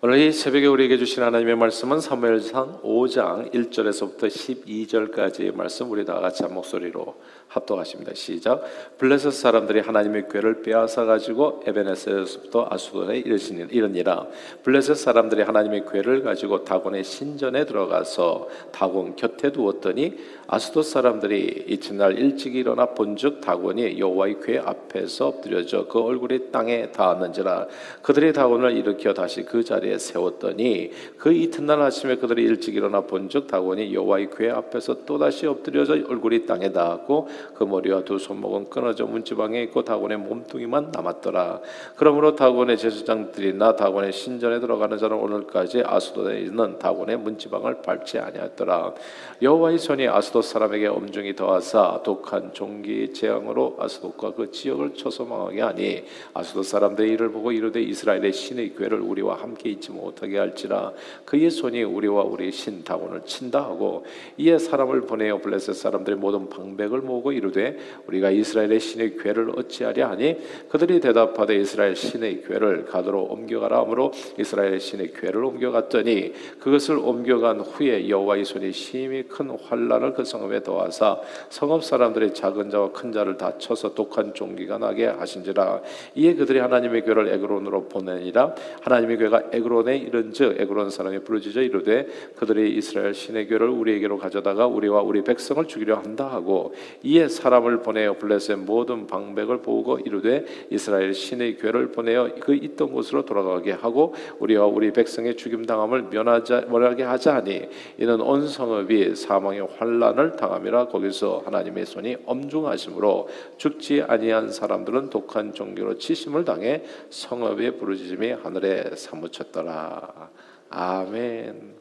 오늘 이 새벽에 우리에게 주신 하나님의 말씀은 사무엘상 5장 1절에서부터 12절까지의 말씀 우리 다 같이 한 목소리로 합독하십니다. 시작. 블레셋 사람들이 하나님의 궤를 빼앗아 가지고 에베네스에서부터 아수돈에 이르니라. 블레셋 사람들이 하나님의 궤를 가지고 다곤의 신전에 들어가서 다곤 곁에 두었더니 아수도 사람들이 이튿날 일찍 일어나 본즉 다곤이 여호와의 궤 앞에서 엎드려져 그 얼굴이 땅에 닿았는지라 그들이 다곤을 일으켜 다시 그 자리에 세웠더니 그 이튿날 아침에 그들이 일찍 일어나 본즉 다곤이 여호와의 궤 앞에서 또다시 엎드려져 얼굴이 땅에 닿았고 그 머리와 두 손목은 끊어져 문지방에 있고 다곤의 몸뚱이만 남았더라. 그러므로 다곤의 제사장들이나 다곤의 신전에 들어가는 자는 오늘까지 아수도에 있는 다곤의 문지방을 밟지 아니하였더라. 여호와의 손이 아스돗 사람에게 엄중히 더하사 독한 종기 재앙으로 아스돗과 그 지역을 쳐서 망하게 하니 아스돗 사람들의 이를 보고 이르되 이스라엘의 신의 괴를 우리와 함께 있지 못하게 할지라. 그의 손이 우리와 우리 신 다곤을 친다 하고 이에 사람을 보내어 블레셋 사람들의 모든 방백을 모으고 이르되 우리가 이스라엘의 신의 괴를 어찌하랴 하니 그들이 대답하되 이스라엘 신의 괴를 가도로 옮겨가라 하므로 이스라엘의 신의 괴를 옮겨갔더니 그것을 옮겨간 후에 여호와의 손이 심히 큰 환란을 그 성읍에 도와사 성읍 사람들이 작은 자와 큰 자를 다 쳐서 독한 종기가 나게 하신지라. 이에 그들이 하나님의 궤를 에그론으로 보내니라. 하나님의 궤가 에그론 에 이른즉 에그론 사람이 부르짖어 이르되 그들이 이스라엘 신의 궤를 우리에게로 가져다가 우리와 우리 백성을 죽이려 한다 하고 이에 사람을 보내어 블레셋 모든 방백을 보고 이르되 이스라엘 신의 궤를 보내어 그 있던 곳으로 돌아가게 하고 우리와 우리 백성의 죽임 당함을 면하자 면하게 하자니 이는 온 성읍이 사망의 환란 환난을 당함이라 거기서 하나님의 손이 엄중하심으로 죽지 아니한 사람들은 독한 종교로 치심을 당해 성읍의 부르짖음이 하늘에 사무쳤 더라. 아멘.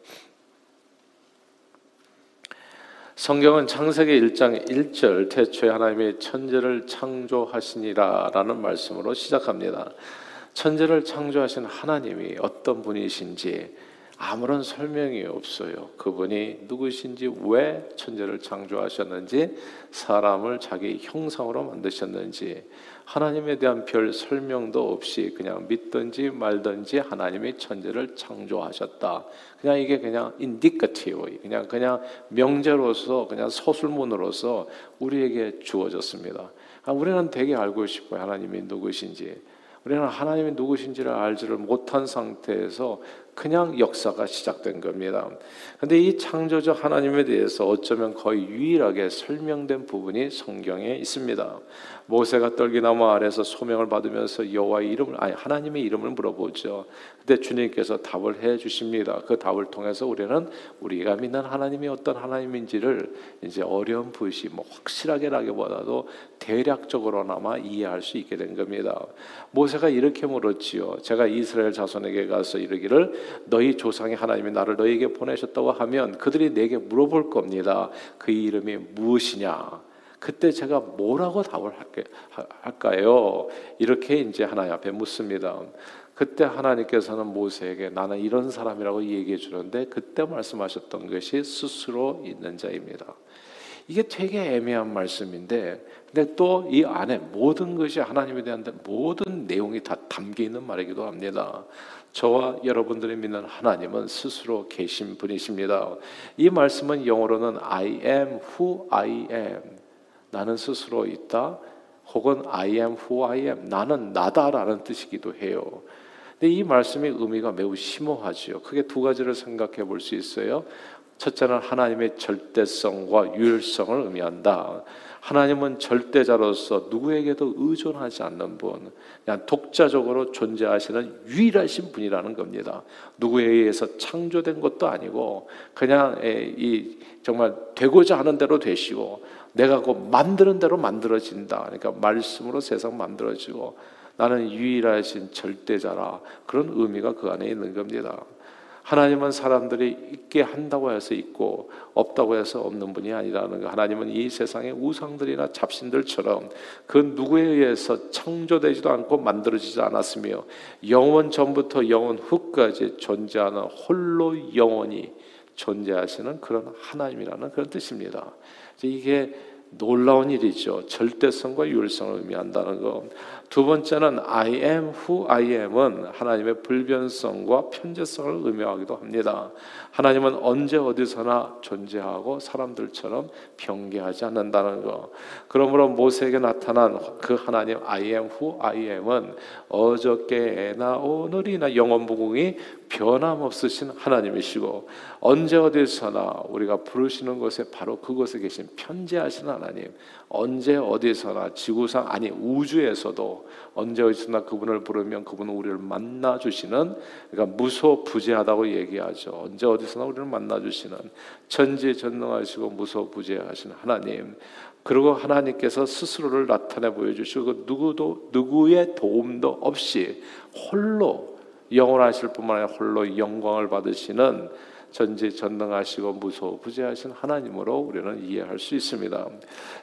성경은 창세기 1장 1절 태초에 하나님의 천재를 창조하시니라라는 말씀으로 시작합니다. 천재를 창조하신 하나님이 어떤 분이신지 아무런 설명이 없어요. 그분이 누구신지 왜 천지를 창조하셨는지 사람을 자기 형상으로 만드셨는지 하나님에 대한 별 설명도 없이 그냥 믿든지 말든지 하나님이 천지를 창조하셨다. 그냥 이게 그냥 indicative 그냥 그냥 명제로서 그냥 서술문으로서 우리에게 주어졌습니다. 그러니까 우리는 되게 알고 싶어요. 하나님이 누구신지. 우리는 하나님이 누구신지를 알지를 못한 상태에서 그냥 역사가 시작된 겁니다. 근데 이 창조주 하나님에 대해서 어쩌면 거의 유일하게 설명된 부분이 성경에 있습니다. 모세가 떨기나무 아래서 소명을 받으면서 여호와의 이름을 아니 하나님의 이름을 물어보죠. 그때 주님께서 답을 해 주십니다. 그 답을 통해서 우리는 우리가 믿는 하나님이 어떤 하나님인지를 이제 어렴풋이 뭐 확실하게라기보다도 대략적으로나마 이해할 수 있게 된 겁니다. 모세가 이렇게 물었지요. 제가 이스라엘 자손에게 가서 이르기를 너희 조상의 하나님이 나를 너희에게 보내셨다고 하면 그들이 내게 물어볼 겁니다. 그 이름이 무엇이냐? 그때 제가 뭐라고 답을 할까요? 이렇게 이제 하나님 앞에 묻습니다. 그때 하나님께서는 모세에게 나는 이런 사람이라고 얘기해 주는데 그때 말씀하셨던 것이 스스로 있는 자입니다. 이게 되게 애매한 말씀인데 근데 또 이 안에 모든 것이 하나님에 대한 모든 내용이 다 담겨 있는 말이기도 합니다. 저와 여러분들이 믿는 하나님은 스스로 계신 분이십니다. 이 말씀은 영어로는 I am who I am 나는 스스로 있다. 혹은 I am who I am. 나는 나다라는 뜻이기도 해요. 근데 이 말씀의 의미가 매우 심오하지요. 크게 두 가지를 생각해 볼 수 있어요. 첫째는 하나님의 절대성과 유일성을 의미한다. 하나님은 절대자로서 누구에게도 의존하지 않는 분, 그냥 독자적으로 존재하시는 유일하신 분이라는 겁니다. 누구에 의해서 창조된 것도 아니고 그냥 이 정말 되고자 하는 대로 되시고 내가 그 만드는 대로 만들어진다. 그러니까 말씀으로 세상 만들어지고 나는 유일하신 절대자라 그런 의미가 그 안에 있는 겁니다. 하나님은 사람들이 있게 한다고 해서 있고 없다고 해서 없는 분이 아니라는 거. 하나님은 이 세상의 우상들이나 잡신들처럼 그 누구에 의해서 창조되지도 않고 만들어지지 않았으며 영원 전부터 영원 후까지 존재하는 홀로 영원히 존재하시는 그런 하나님이라는 그런 뜻입니다. 이게 놀라운 일이죠. 절대성과 유일성을 의미한다는 것. 두 번째는 I am who I am은 하나님의 불변성과 편재성을 의미하기도 합니다. 하나님은 언제 어디서나 존재하고 사람들처럼 변개하지 않는다는 것. 그러므로 모세에게 나타난 그 하나님 I am who I am은 어저께나 오늘이나 영원 무궁이 변함없으신 하나님이시고 언제 어디서나 우리가 부르시는 곳에 바로 그곳에 계신 편재하신 하나님 언제 어디서나 지구상 아니 우주에서도 언제 어디서나 그분을 부르면 그분은 우리를 만나 주시는 그러니까 무소부재하다고 얘기하죠. 언제 어디서나 우리를 만나 주시는 천지전능하시고 무소부재하신 하나님. 그리고 하나님께서 스스로를 나타내 보여주시고 그 누구도 누구의 도움도 없이 홀로 영원하실 뿐만 아니라 홀로 영광을 받으시는 전지 전능하시고 무소부재하신 하나님으로 우리는 이해할 수 있습니다.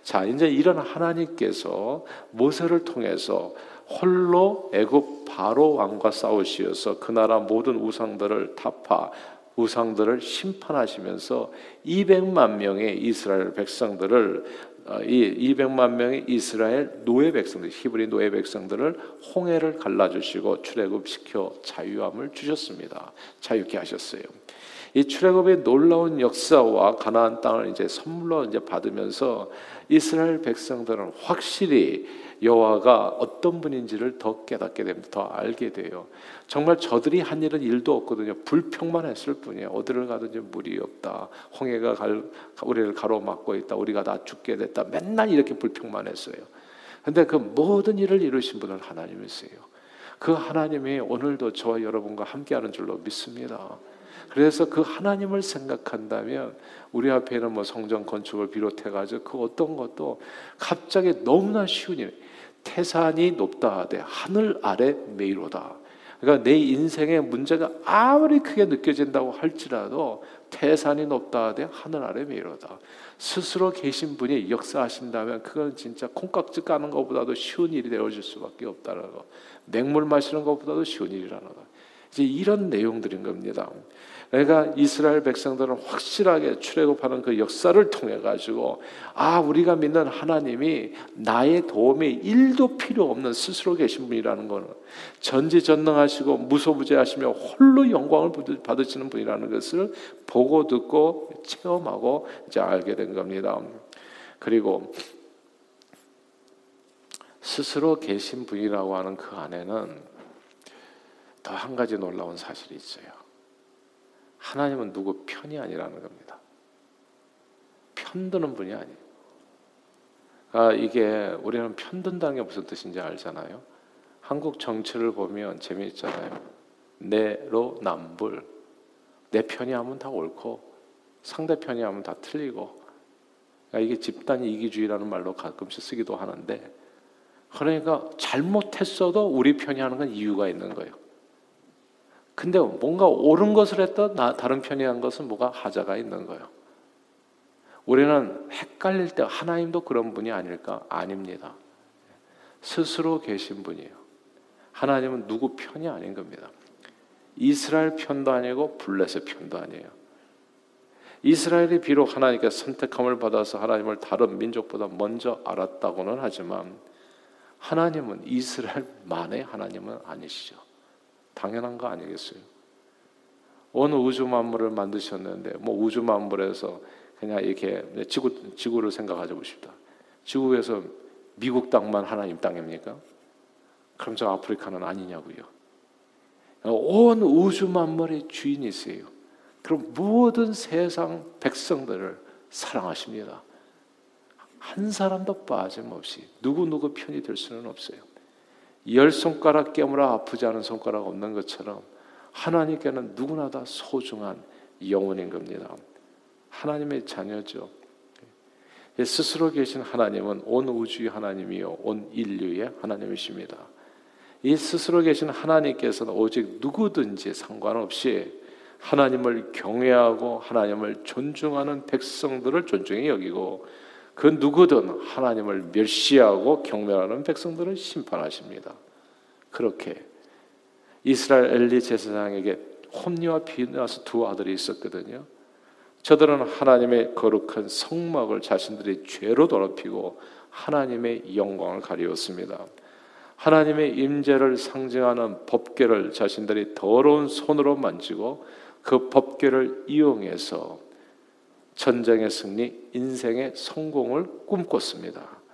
자, 이제 이런 하나님께서 모세를 통해서 홀로 애굽 바로 왕과 싸우시어서 그 나라 모든 우상들을 타파 우상들을 심판하시면서 200만 명의 이스라엘 백성들을 어, 이 200만 명의 이스라엘 노예 백성들, 히브리 노예 백성들을 홍해를 갈라주시고 출애굽시켜 자유함을 주셨습니다. 자유케 하셨어요. 이 출애굽의 놀라운 역사와 가나안 땅을 이제 선물로 이제 받으면서 이스라엘 백성들은 확실히 여호와가 어떤 분인지를 더 깨닫게 됩니다. 더 알게 돼요. 정말 저들이 한 일은 일도 없거든요. 불평만 했을 뿐이에요. 어디를 가든지 물이 없다. 홍해가 갈, 우리를 가로막고 있다. 우리가 다 죽게 됐다. 맨날 이렇게 불평만 했어요. 근데 그 모든 일을 이루신 분은 하나님이세요. 그 하나님이 오늘도 저와 여러분과 함께하는 줄로 믿습니다. 그래서 그 하나님을 생각한다면 우리 앞에 있는 뭐 성전 건축을 비롯해 가지고 그 어떤 것도 갑자기 너무나 쉬운 일. 태산이 높다 하되 하늘 아래 메이로다. 그러니까 내 인생의 문제가 아무리 크게 느껴진다고 할지라도 태산이 높다 하되 하늘 아래 메이로다. 스스로 계신 분이 역사하신다면 그건 진짜 콩깍지 까는 것보다도 쉬운 일이 되어질 수밖에 없다는 거. 맹물 마시는 것보다도 쉬운 일이라는 거. 이제 이런 내용들인 겁니다. 내가 이스라엘 백성들은 확실하게 출애굽하는 그 역사를 통해 가지고 아 우리가 믿는 하나님이 나의 도움이 일도 필요 없는 스스로 계신 분이라는 거는 전지전능하시고 무소부재하시며 홀로 영광을 받으시는 분이라는 것을 보고 듣고 체험하고 이제 알게 된 겁니다. 그리고 스스로 계신 분이라고 하는 그 안에는 더 한 가지 놀라운 사실이 있어요. 하나님은 누구 편이 아니라는 겁니다. 편드는 분이 아니에요. 아, 이게 우리는 편든다는 게 무슨 뜻인지 알잖아요. 한국 정치를 보면 재미있잖아요. 내로 남불. 내 편이 하면 다 옳고 상대 편이 하면 다 틀리고. 그러니까 이게 집단 이기주의라는 말로 가끔씩 쓰기도 하는데 그러니까 잘못했어도 우리 편이 하는 건 이유가 있는 거예요. 근데 뭔가 옳은 것을 했던 다른 편이 한 것은 뭐가 하자가 있는 거예요. 우리는 헷갈릴 때 하나님도 그런 분이 아닐까? 아닙니다. 스스로 계신 분이에요. 하나님은 누구 편이 아닌 겁니다. 이스라엘 편도 아니고 블레셋 편도 아니에요. 이스라엘이 비록 하나님께 선택함을 받아서 하나님을 다른 민족보다 먼저 알았다고는 하지만 하나님은 이스라엘만의 하나님은 아니시죠. 당연한 거 아니겠어요? 온 우주 만물을 만드셨는데 뭐 우주 만물에서 그냥 이렇게 지구 지구를 생각하자 보십니다. 지구에서 미국 땅만 하나님 땅입니까? 그럼 저 아프리카는 아니냐고요. 온 우주 만물의 주인이세요. 그럼 모든 세상 백성들을 사랑하십니다. 한 사람도 빠짐없이 누구 누구 편이 될 수는 없어요. 열 손가락 깨물어 아프지 않은 손가락 없는 것처럼 하나님께는 누구나 다 소중한 영혼인 겁니다. 하나님의 자녀죠. 스스로 계신 하나님은 온 우주의 하나님이요, 온 인류의 하나님이십니다. 이 스스로 계신 하나님께서는 오직 누구든지 상관없이 하나님을 경외하고 하나님을 존중하는 백성들을 존중히 여기고 그 누구든 하나님을 멸시하고 경멸하는 백성들을 심판하십니다. 그렇게 이스라엘 엘리 제사장에게 홈리와 비나스 두 아들이 있었거든요. 저들은 하나님의 거룩한 성막을 자신들의 죄로 더럽히고 하나님의 영광을 가리웠습니다. 하나님의 임재를 상징하는 법궤를 자신들이 더러운 손으로 만지고 그 법궤를 이용해서 전쟁의 승리, 인생의 성공을 꿈꿨습니다.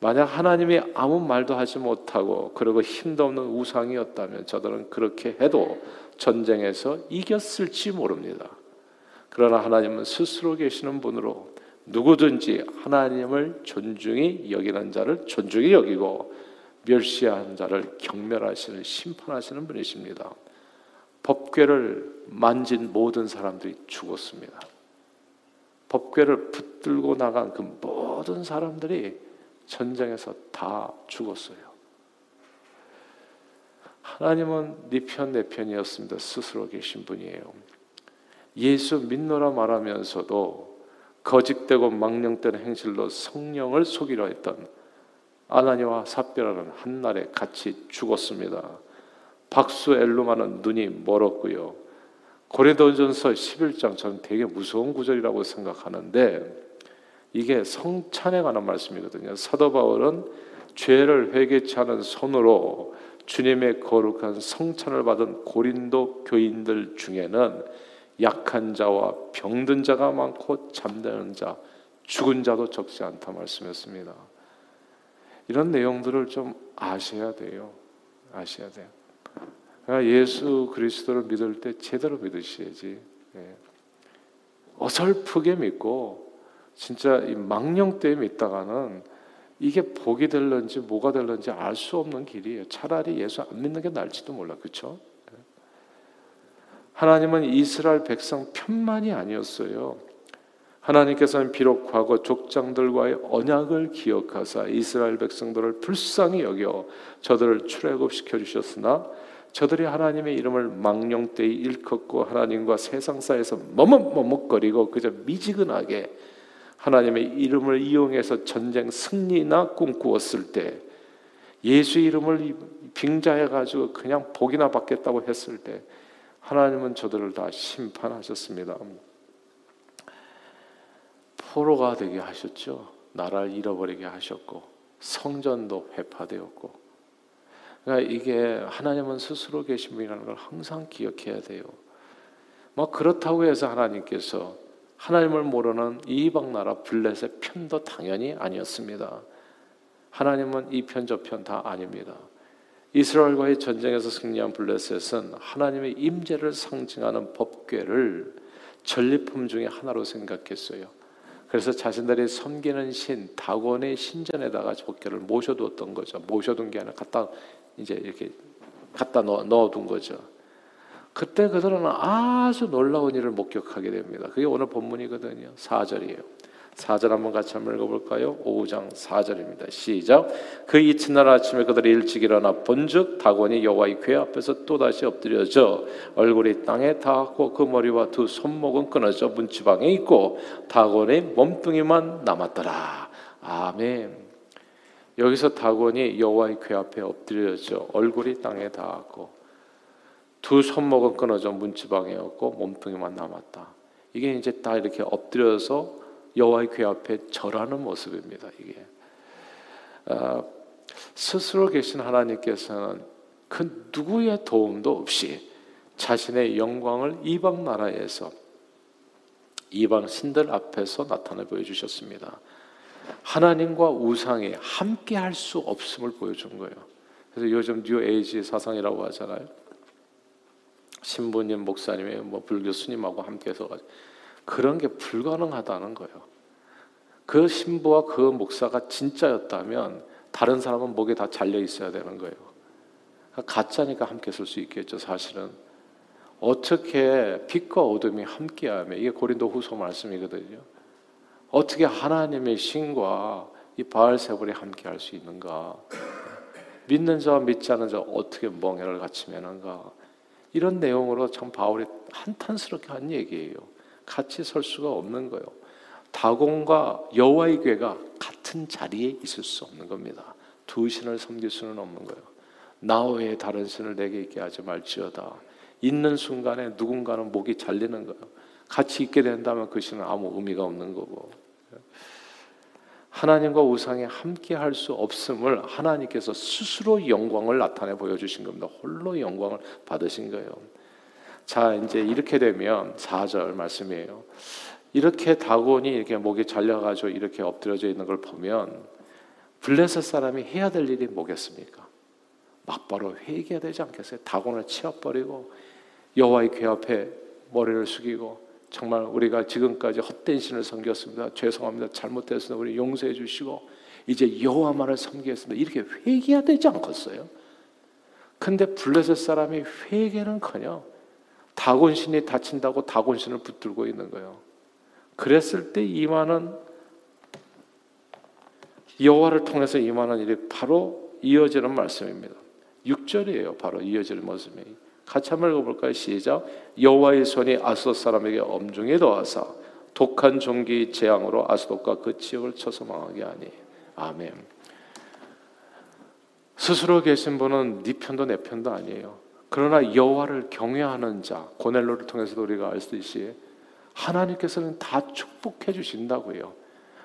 만약 하나님이 아무 말도 하지 못하고 그리고 힘도 없는 우상이었다면 저들은 그렇게 해도 전쟁에서 이겼을지 모릅니다. 그러나 하나님은 스스로 계시는 분으로 누구든지 하나님을 존중히 여기는 자를 존중히 여기고 멸시한 자를 경멸하시는 심판하시는 분이십니다. 법궤를 만진 모든 사람들이 죽었습니다. 법궤를 붙들고 나간 그 모든 사람들이 전쟁에서 다 죽었어요. 하나님은 네 편, 내 편이었습니다. 스스로 계신 분이에요. 예수 믿노라 말하면서도 거짓되고 망령된 행실로 성령을 속이려 했던 아나니와 삽비라는 한날에 같이 죽었습니다. 박수 엘루마는 눈이 멀었고요. 고린도전서 11장 저는 되게 무서운 구절이라고 생각하는데 이게 성찬에 관한 말씀이거든요. 사도 바울은 죄를 회개치 않은 손으로 주님의 거룩한 성찬을 받은 고린도 교인들 중에는 약한 자와 병든 자가 많고 잠드는 자, 죽은 자도 적지 않다 말씀했습니다. 이런 내용들을 좀 아셔야 돼요. 아셔야 돼요. 그러니까 예수 그리스도를 믿을 때 제대로 믿으셔야지. 예. 어설프게 믿고 진짜 이 망령되에 믿다가는 이게 복이 될런지 뭐가 될런지 알 수 없는 길이에요. 차라리 예수 안 믿는 게 나을지도 몰라. 그렇죠? 하나님은 이스라엘 백성 편만이 아니었어요. 하나님께서는 비록 과거 족장들과의 언약을 기억하사 이스라엘 백성들을 불쌍히 여겨 저들을 출애굽시켜 주셨으나 저들이 하나님의 이름을 망령되이 일컫고 하나님과 세상사에서 머뭇머뭇거리고 그저 미지근하게 하나님의 이름을 이용해서 전쟁 승리나 꿈꾸었을 때 예수 이름을 빙자해 가지고 그냥 복이나 받겠다고 했을 때 하나님은 저들을 다 심판하셨습니다. 포로가 되게 하셨죠. 나라를 잃어버리게 하셨고 성전도 회파되었고. 그러니까 이게 하나님은 스스로 계신 분이라는 걸 항상 기억해야 돼요. 뭐 그렇다고 해서 하나님께서 하나님을 모르는 이방 나라 블렛의 편도 당연히 아니었습니다. 하나님은 이 편 저 편 다 아닙니다. 이스라엘과의 전쟁에서 승리한 블레셋은 하나님의 임재를 상징하는 법궤를 전리품 중에 하나로 생각했어요. 그래서 자신들이 섬기는 신 다곤의 신전에다가 법궤를 모셔두었던 거죠. 모셔둔 게 아니라 갖다 이제 이렇게 갖다 넣어, 넣어둔 거죠. 그때 그들은 아주 놀라운 일을 목격하게 됩니다. 그게 오늘 본문이거든요. 4절이에요. 4절 한번 같이 한번 읽어볼까요? 5장 4절입니다. 시작. 그 이튿날 아침에 그들이 일찍 일어나 본즉 다곤이 여호와의 궤 앞에서 또다시 엎드려져 얼굴이 땅에 닿았고 그 머리와 두 손목은 끊어져 문지방에 있고 다곤의 몸뚱이만 남았더라. 아멘. 여기서 다곤이 여호와의 궤 앞에 엎드려져 얼굴이 땅에 닿았고 두 손목은 끊어져 문지방이었고 몸뚱이만 남았다. 이게 이제 다 이렇게 엎드려서 여호와의 궤 앞에 절하는 모습입니다. 이게 어, 스스로 계신 하나님께서는 그 누구의 도움도 없이 자신의 영광을 이방 나라에서 이방 신들 앞에서 나타내 보여주셨습니다. 하나님과 우상이 함께 할 수 없음을 보여준 거예요. 그래서 요즘 뉴 에이지 사상이라고 하잖아요. 신부님, 목사님이 뭐 불교 스님하고 함께서 그런 게 불가능하다는 거예요. 그 신부와 그 목사가 진짜였다면 다른 사람은 목에 다 잘려 있어야 되는 거예요. 가짜니까 함께 쓸 수 있겠죠, 사실은. 어떻게 빛과 어둠이 함께하며 이게 고린도후서 말씀이거든요. 어떻게 하나님의 신과 이 바알세불이 함께할 수 있는가? 믿는 자와 믿지 않는 자 어떻게 멍해를 같이 매는가? 이런 내용으로 참 바울이 한탄스럽게 한 얘기예요. 같이 설 수가 없는 거예요. 다곤과 여호와의 궤가 같은 자리에 있을 수 없는 겁니다. 두 신을 섬길 수는 없는 거예요. 나 외에 다른 신을 내게 있게 하지 말지어다. 있는 순간에 누군가는 목이 잘리는 거예요. 같이 있게 된다면 그 신은 아무 의미가 없는 거고. 하나님과 우상에 함께 할 수 없음을 하나님께서 스스로 영광을 나타내 보여주신 겁니다. 홀로 영광을 받으신 거예요. 자, 이제 이렇게 되면 4절 말씀이에요. 이렇게 다곤이 이렇게 목이 잘려가지고 이렇게 엎드려져 있는 걸 보면 블레셋 사람이 해야 될 일이 뭐겠습니까? 막바로 회개해야 되지 않겠어요? 다곤을 치워버리고 여호와의 궤 앞에 머리를 숙이고 정말 우리가 지금까지 헛된 신을 섬겼습니다. 죄송합니다. 잘못했습니다. 우리 용서해 주시고 이제 여호와만을 섬기겠습니다. 이렇게 회개해야 되지 않겠어요? 근데 블레셋 사람이 회개는커녕 다곤신이 다친다고 다곤신을 붙들고 있는 거예요. 그랬을 때 이만한 여호와를 통해서 임하는 일이 바로 이어지는 말씀입니다. 6절이에요. 바로 이어지는 말씀이. 같이 한번 읽어볼까요? 시작. 여호와의 손이 아스돗 사람에게 엄중히 더하사 독한 종기 재앙으로 아스돗과 그 지역을 쳐서 망하게 하니. 아멘. 스스로 계신 분은 네 편도 내 편도 아니에요. 그러나 여호와를 경외하는 자 고넬로를 통해서도 우리가 알 수 있듯이 하나님께서는 다 축복해 주신다고요.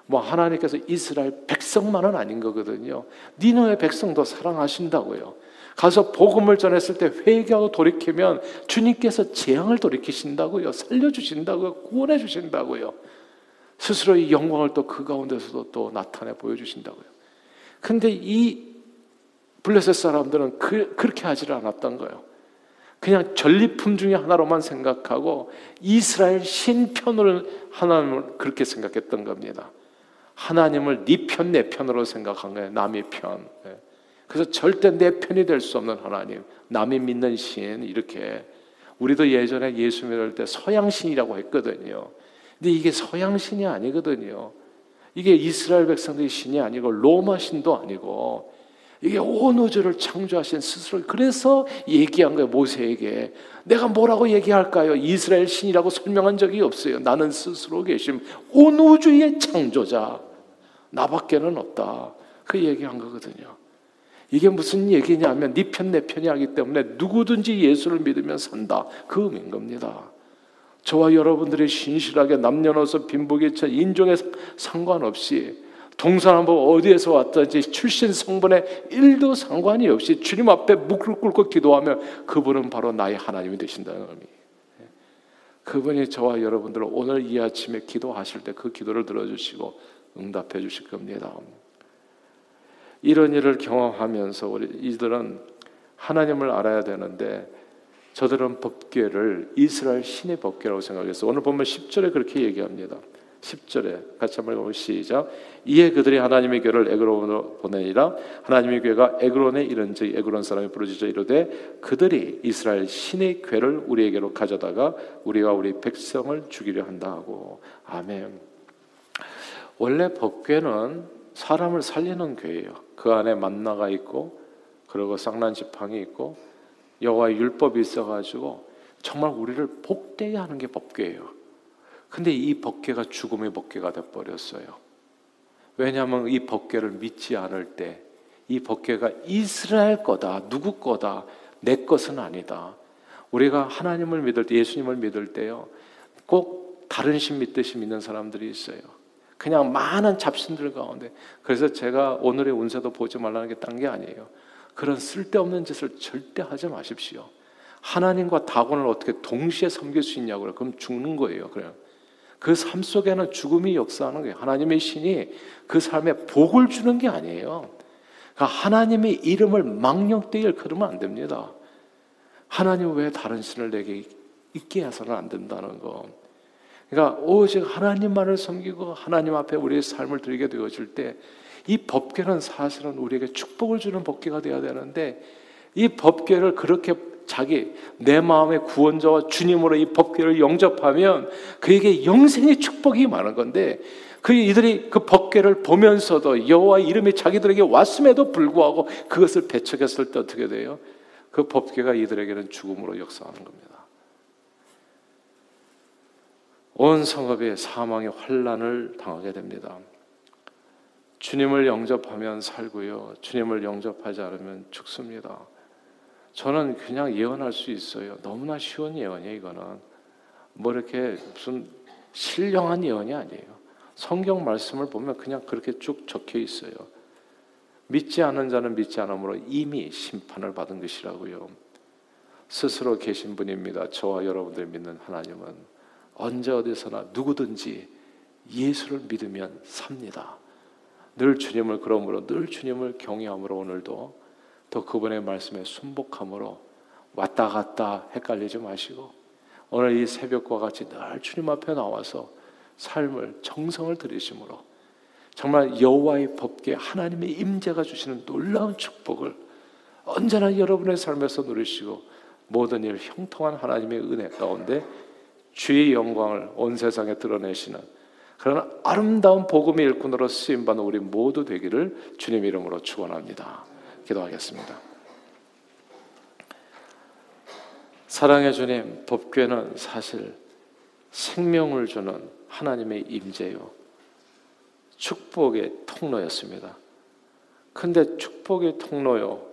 뭐 하나님께서 이스라엘 백성만은 아닌 거거든요. 니너의 백성도 사랑하신다고요. 가서 복음을 전했을 때 회개하고 돌이키면 주님께서 재앙을 돌이키신다고요. 살려주신다고요. 구원해 주신다고요. 스스로 이 영광을 또 그 가운데서도 또 나타내 보여주신다고요. 근데 이 블레셋 사람들은 그, 그렇게 하지를 않았던 거예요. 그냥 전리품 중에 하나로만 생각하고 이스라엘 신편을 하나님을 그렇게 생각했던 겁니다. 하나님을 네 편, 내 편으로 생각한 거예요. 남의 편. 예. 그래서 절대 내 편이 될 수 없는 하나님, 남이 믿는 신 이렇게 우리도 예전에 예수 믿을 때 서양신이라고 했거든요. 근데 이게 서양신이 아니거든요. 이게 이스라엘 백성들의 신이 아니고 로마 신도 아니고 이게 온 우주를 창조하신 스스로 그래서 얘기한 거예요 모세에게 내가 뭐라고 얘기할까요? 이스라엘 신이라고 설명한 적이 없어요. 나는 스스로 계심 온 우주의 창조자 나밖에는 없다. 그 얘기한 거거든요. 이게 무슨 얘기냐면 네 편 내 편이 하기 때문에 누구든지 예수를 믿으면 산다. 그 의미인 겁니다. 저와 여러분들이 신실하게 남녀노소 빈부귀천 인종에 상관없이 동서남북 어디에서 왔든지 출신 성분에 일도 상관이 없이 주님 앞에 무릎 꿇고 기도하면 그분은 바로 나의 하나님이 되신다는 의미. 그분이 저와 여러분들을 오늘 이 아침에 기도하실 때 그 기도를 들어주시고 응답해 주실 겁니다. 이런 일을 경험하면서 우리 이들은 하나님을 알아야 되는데 저들은 법궤를 이스라엘 신의 법궤라고 생각해서 오늘 보면 10절에 그렇게 얘기합니다. 10절에 같이 한번 읽어 시작. 이에 그들이 하나님의 궤를 에그론으로 보내니라 하나님의 궤가 에그론에 이른즉 에그론 사람이 부르짖어 이르되 그들이 이스라엘 신의 궤를 우리에게로 가져다가 우리가 우리 백성을 죽이려 한다 하고 아멘. 원래 법궤는 사람을 살리는 궤예요. 그 안에 만나가 있고 그리고 쌍난 지팡이 있고 여호와의 율법이 있어가지고 정말 우리를 복되게 하는 게 법궤예요. 근데 이 법궤가 죽음의 법궤가 돼 버렸어요. 왜냐하면 이 법궤를 믿지 않을 때 이 법궤가 이스라엘 거다, 누구 거다, 내 것은 아니다. 우리가 하나님을 믿을 때, 예수님을 믿을 때요, 꼭 다른 신 믿듯이 믿는 사람들이 있어요. 그냥 많은 잡신들 가운데. 그래서 제가 오늘의 운세도 보지 말라는 게 딴 게 아니에요. 그런 쓸데없는 짓을 절대 하지 마십시오. 하나님과 다곤을 어떻게 동시에 섬길 수 있냐고요. 그럼 죽는 거예요. 그냥. 그 삶 속에는 죽음이 역사하는 거예요. 하나님의 신이 그 삶에 복을 주는 게 아니에요. 그러니까 하나님의 이름을 망령되게 일컬으면 안 됩니다. 하나님 왜 다른 신을 내게 있게 해서는 안 된다는 거. 그러니까 오직 하나님만을 섬기고 하나님 앞에 우리의 삶을 드리게 되어질 때 이 법궤는 사실은 우리에게 축복을 주는 법궤가 되어야 되는데 이 법궤를 그렇게 자기 내 마음의 구원자와 주님으로 이 법궤를 영접하면 그에게 영생의 축복이 많은 건데 그 이들이 그 법궤를 보면서도 여호와 이름이 자기들에게 왔음에도 불구하고 그것을 배척했을 때 어떻게 돼요? 그 법궤가 이들에게는 죽음으로 역사하는 겁니다. 온 성읍이 사망의 환란을 당하게 됩니다. 주님을 영접하면 살고요. 주님을 영접하지 않으면 죽습니다. 저는 그냥 예언할 수 있어요. 너무나 쉬운 예언이에요, 이거는. 뭐 이렇게 무슨 신령한 예언이 아니에요. 성경 말씀을 보면 그냥 그렇게 쭉 적혀 있어요. 믿지 않은 자는 믿지 않으므로 이미 심판을 받은 것이라고요. 스스로 계신 분입니다. 저와 여러분들 믿는 하나님은 언제 어디서나 누구든지 예수를 믿으면 삽니다. 늘 주님을 그러므로 늘 주님을 경외함으로 오늘도 더 그분의 말씀에 순복함으로 왔다 갔다 헷갈리지 마시고 오늘 이 새벽과 같이 늘 주님 앞에 나와서 삶을 정성을 들이심으로 정말 여호와의 법계 하나님의 임재가 주시는 놀라운 축복을 언제나 여러분의 삶에서 누리시고 모든 일 형통한 하나님의 은혜 가운데 주의 영광을 온 세상에 드러내시는 그런 아름다운 복음의 일꾼으로 쓰임 받는 우리 모두 되기를 주님 이름으로 축원합니다. 기도하겠습니다. 사랑의 주님, 법궤는 사실 생명을 주는 하나님의 임재요. 축복의 통로였습니다. 근데 축복의 통로요.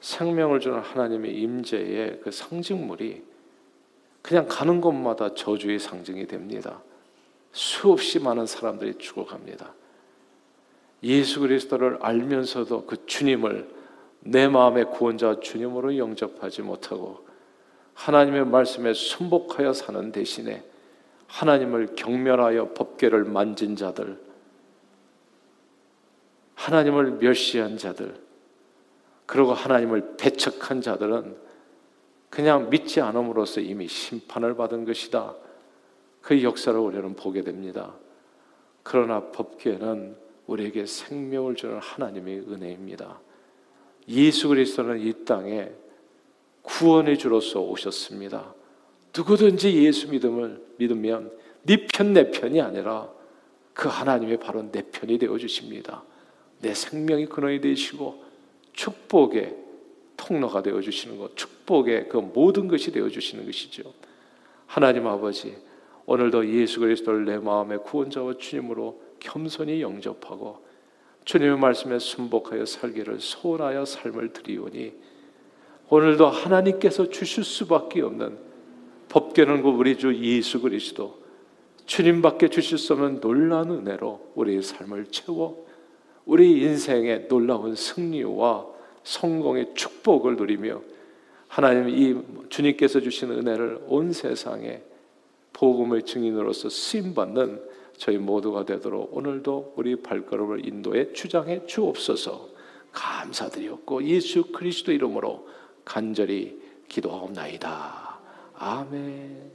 생명을 주는 하나님의 임재의 그 상징물이 그냥 가는 곳마다 저주의 상징이 됩니다. 수없이 많은 사람들이 죽어갑니다. 예수 그리스도를 알면서도 그 주님을 내 마음의 구원자 주님으로 영접하지 못하고 하나님의 말씀에 순복하여 사는 대신에 하나님을 경멸하여 법계를 만진 자들, 하나님을 멸시한 자들, 그리고 하나님을 배척한 자들은 그냥 믿지 않음으로써 이미 심판을 받은 것이다. 그 역사를 우리는 보게 됩니다. 그러나 법계는 우리에게 생명을 주는 하나님의 은혜입니다. 예수 그리스도는 이 땅에 구원의 주로서 오셨습니다. 누구든지 예수 믿음을 믿으면 네 편 내 편이 아니라 그 하나님의 바로 내 편이 되어 주십니다. 내 생명이 근원이 되시고 축복의 통로가 되어 주시는 것, 축복의 그 모든 것이 되어 주시는 것이죠. 하나님 아버지, 오늘도 예수 그리스도를 내 마음의 구원자와 주님으로 겸손히 영접하고 주님의 말씀에 순복하여 살기를 소원하여 삶을 드리오니 오늘도 하나님께서 주실 수밖에 없는 법궤는 그 우리 주 예수 그리스도 주님밖에 주실 수 없는 놀라운 은혜로 우리의 삶을 채워 우리 인생의 놀라운 승리와 성공의 축복을 누리며 하나님 이 주님께서 주신 은혜를 온 세상에 복음의 증인으로서 쓰임 받는 저희 모두가 되도록 오늘도 우리 발걸음을 인도에 주장해 주옵소서. 감사드렸고 예수 그리스도 이름으로 간절히 기도하옵나이다. 아멘.